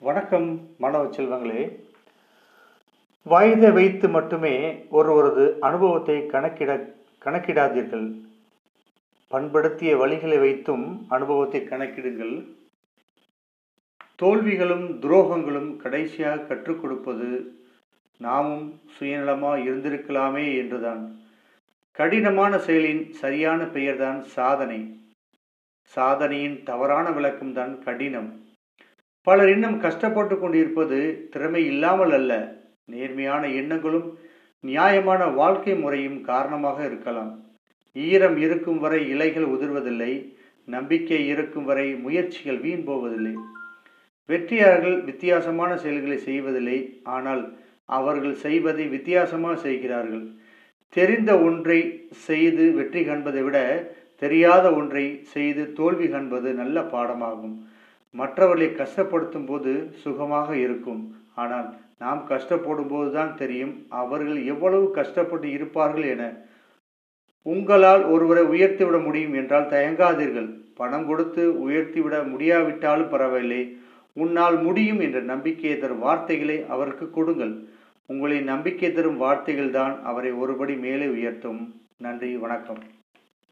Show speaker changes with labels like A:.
A: வணக்கம் மாணவ செல்வங்களே. வயதை வைத்து மட்டுமே ஒருவரது அனுபவத்தை கணக்கிட கணக்கிடாதீர்கள். பண்படுத்திய வழிகளை வைத்தும் அனுபவத்தை கணக்கிடுங்கள். தோல்விகளும் துரோகங்களும் கடைசியாக கற்றுக் கொடுப்பது நாமும் சுயநலமாக இருந்திருக்கலாமே என்றுதான். கடினமான செயலின் சரியான பெயர்தான் சாதனை. சாதனையின் தவறான விளக்கம்தான் கடினம். பலர் இன்னும் கஷ்டப்பட்டு கொண்டிருப்பது திறமை இல்லாமல் அல்ல. நேர்மையான எண்ணங்களும் நியாயமான வாழ்க்கை முறையும் காரணமாக இருக்கலாம். ஈரம் இருக்கும் வரை இலைகள் உதிர்வதில்லை நம்பிக்கை இருக்கும் வரை முயற்சிகள் வீண் போவதில்லை. வெற்றியாளர்கள் வித்தியாசமான செயல்களை செய்வதில்லை ஆனால் அவர்கள் செய்வதை வித்தியாசமாக செய்கிறார்கள். தெரிந்த ஒன்றை செய்து வெற்றி காண்பதை விட தெரியாத ஒன்றை செய்து தோல்வி காண்பது நல்ல பாடமாகும். மற்றவர்களை கஷ்டப்படுத்தும் போது சுகமாக இருக்கும். ஆனால் நாம் கஷ்டப்படும் போதுதான் தெரியும் அவர்கள் எவ்வளவு கஷ்டப்பட்டு இருப்பார்கள் என. உங்களால் ஒருவரை உயர்த்திவிட முடியும் என்றால் தயங்காதீர்கள். பணம் கொடுத்து உயர்த்திவிட முடியாவிட்டாலும் பரவாயில்லை. உன்னால் முடியும் என்ற நம்பிக்கையை தரும் வார்த்தைகளை அவருக்கு கொடுங்கள். உங்களை நம்பிக்கை தரும் வார்த்தைகள் தான் அவரை ஒருபடி மேலே உயர்த்தும். நன்றி வணக்கம்.